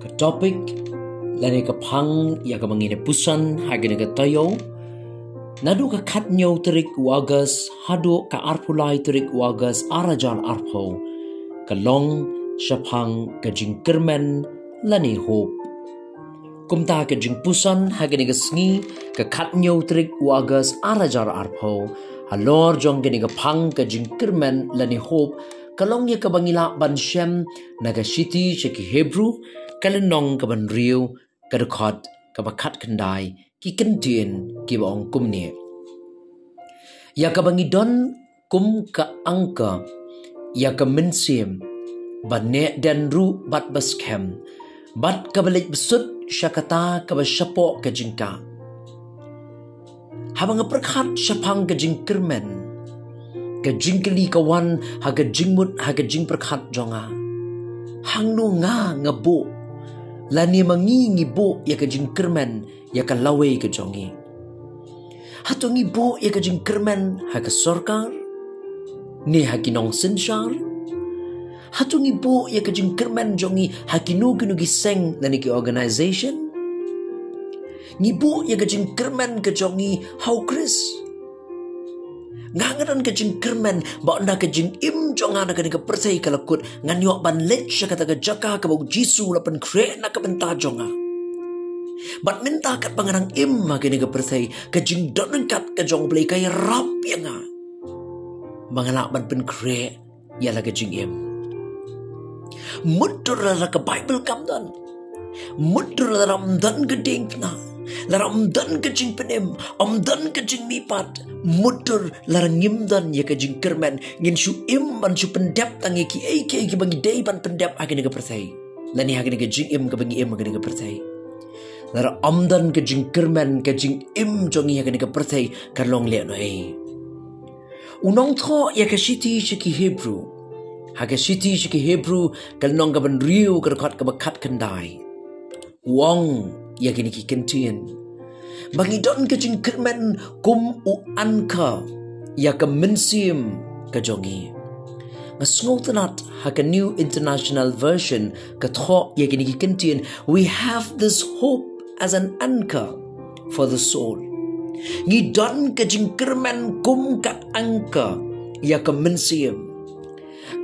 Ka topik lani ka pang ya ka mangine pusan hagine ka tayo nadu ka nyo terik wagas hadu ka arpulai terik wagas arajan arpo ka long syapang ka jingkermen lani hop. Kumta ka jingpusan hagine ka sngi ka nyo terik wagas arajar arpo halor jong gini ka pang ka jingkermen lani hop kalong ya ka bangila ban shem naga shiti shiki hebrew kalenong ka ban riu ka rekhot ka bakat kendai ki kendien ki ba ong kum ni ya ka bangi don kum ka angka ya ka mensim ban ne dan ru bat bas kem bat ka balik besut syakata ka ba syapo ka jingka habang perkhat syapang ka ka jingkeli kawan ha ka jingmut ha ka jing perkhat jonga hang nu nga ngabu la ni mangi ngi bo ya ka jing kermen ya ka lawe ka jongi hato ngi bo ya ka jing kermen ha ka sorkar. Ni ha ki nong sinshar hato ngi bo ya ka jing kermen jongi ha ki nu ki seng ni ki organization. Ngi bo ya ka jing kermen ka jongi how chris ngangaran ke jing kermen ba na ke jing im jong ana ke ke persai ke lekut. Ngan yo ban let sha kata ke jaka ke bau jisu la pen kre na ke benta jonga bat minta kat pangarang im ma ke ke persai ke jing don kat ke jong blai kai rap ya nga. Mangalak ban pen kre ya la ke jing im. Mudur la ke bible kam dan mudur la ram dan geding na laram dan kecing penem om dan kecing mipat. Mutur larang ngim dan ya kecing kermen. Ngin shu im ban shu pendap tangi ki ai ki bangi dei ban pendap agin ga persai. Lani agin ga jing im ga bangi im agin ga persai. Lar om dan kecing kermen kecing im jongi agin ga persai karlong le no ai unong tho ya ka shiti shiki hebrew. Haga shiti shiki hebrew kal nong ban riu ga khat ga khat kandai wong ya kini ki kentien bagi don ke jing kermen kum u anka ya ke mensim ke jongi ngasngotanat ha ke new international version ke tho ya kini ki kentien we have this hope as an anchor for the soul. Ngi don ke jing kermen kum ka anka ya ke mensim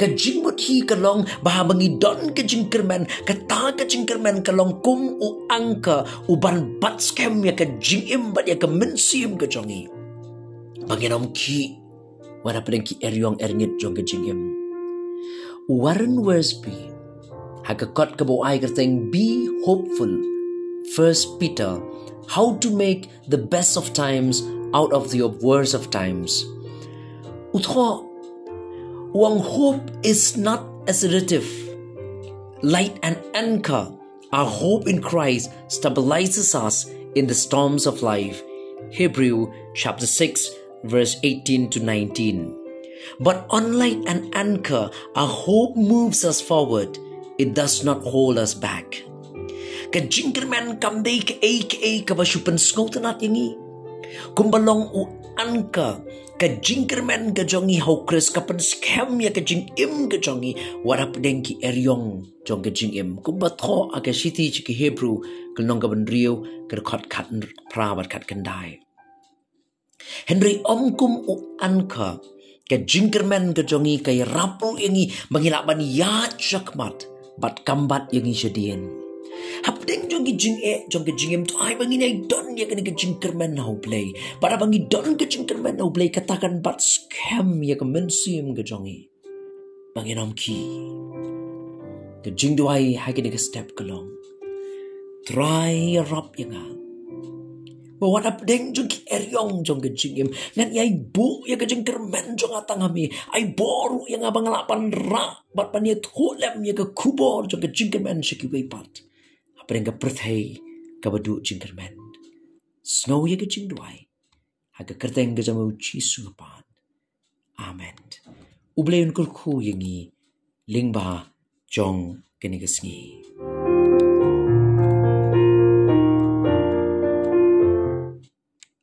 ka jingmut hi ka long bah bangi don ka jingkerman ka ta ka jingkerman ka long kum u angka u ban bat scam ya ka jingim bat ya ka mensim ka jongi bangi nom ki wara pedeng ki eryong erngit jong ka jingim Warren Worsby ha ka kot ka bo teng be hopeful. First Peter how to make the best of times out of the worst of times. Utho Wang hope is not assertive. Light and anchor, our hope in Christ stabilizes us in the storms of life. Hebrew chapter 6, verse 18 to 19. But unlike an anchor, our hope moves us forward. It does not hold us back. Ka jinkerman kamday ka aka ka skotanat yangi. Kumbalong u anchor ka jingkermen ka jongi hau kres ka pen scam ya ka jing im ka jongi. Warap deng ki eryong jong ka jing im. Kum ba tho a ka shiti chi ki hebrew ka nong ka ban rio ka khat khat pra bat khat kan dai. Henry om kum u anka ka jingkermen ka jongi ka rapu yangi mangila ban ya chakmat bat kambat yangi shadien Hap deng jong ki jing e jong ki jing em tu ai bangi nei don ya ki jing kermen nau play. Para bangi don ki jing kermen nau play katakan bat scam ya kan mensim ke. Bangi nam ki. Ke jing du ai hai ki step kelong. Try rap yang ah. Bawa ap deng jong ki jong ke jing em. Ngan yai bu ya ke jing kermen jong atang ami. Ai boru yang abang lapan ra. Bat pan ya tulem ya ke kubor jong ke jing kermen shiki wei pat perengga perthai ka badu jingkermen. Snow ya ke jingduai. Haga kerteng ga jamu chisu pan. Amen. Ubleun kulku yangi lingba jong kini kesngi.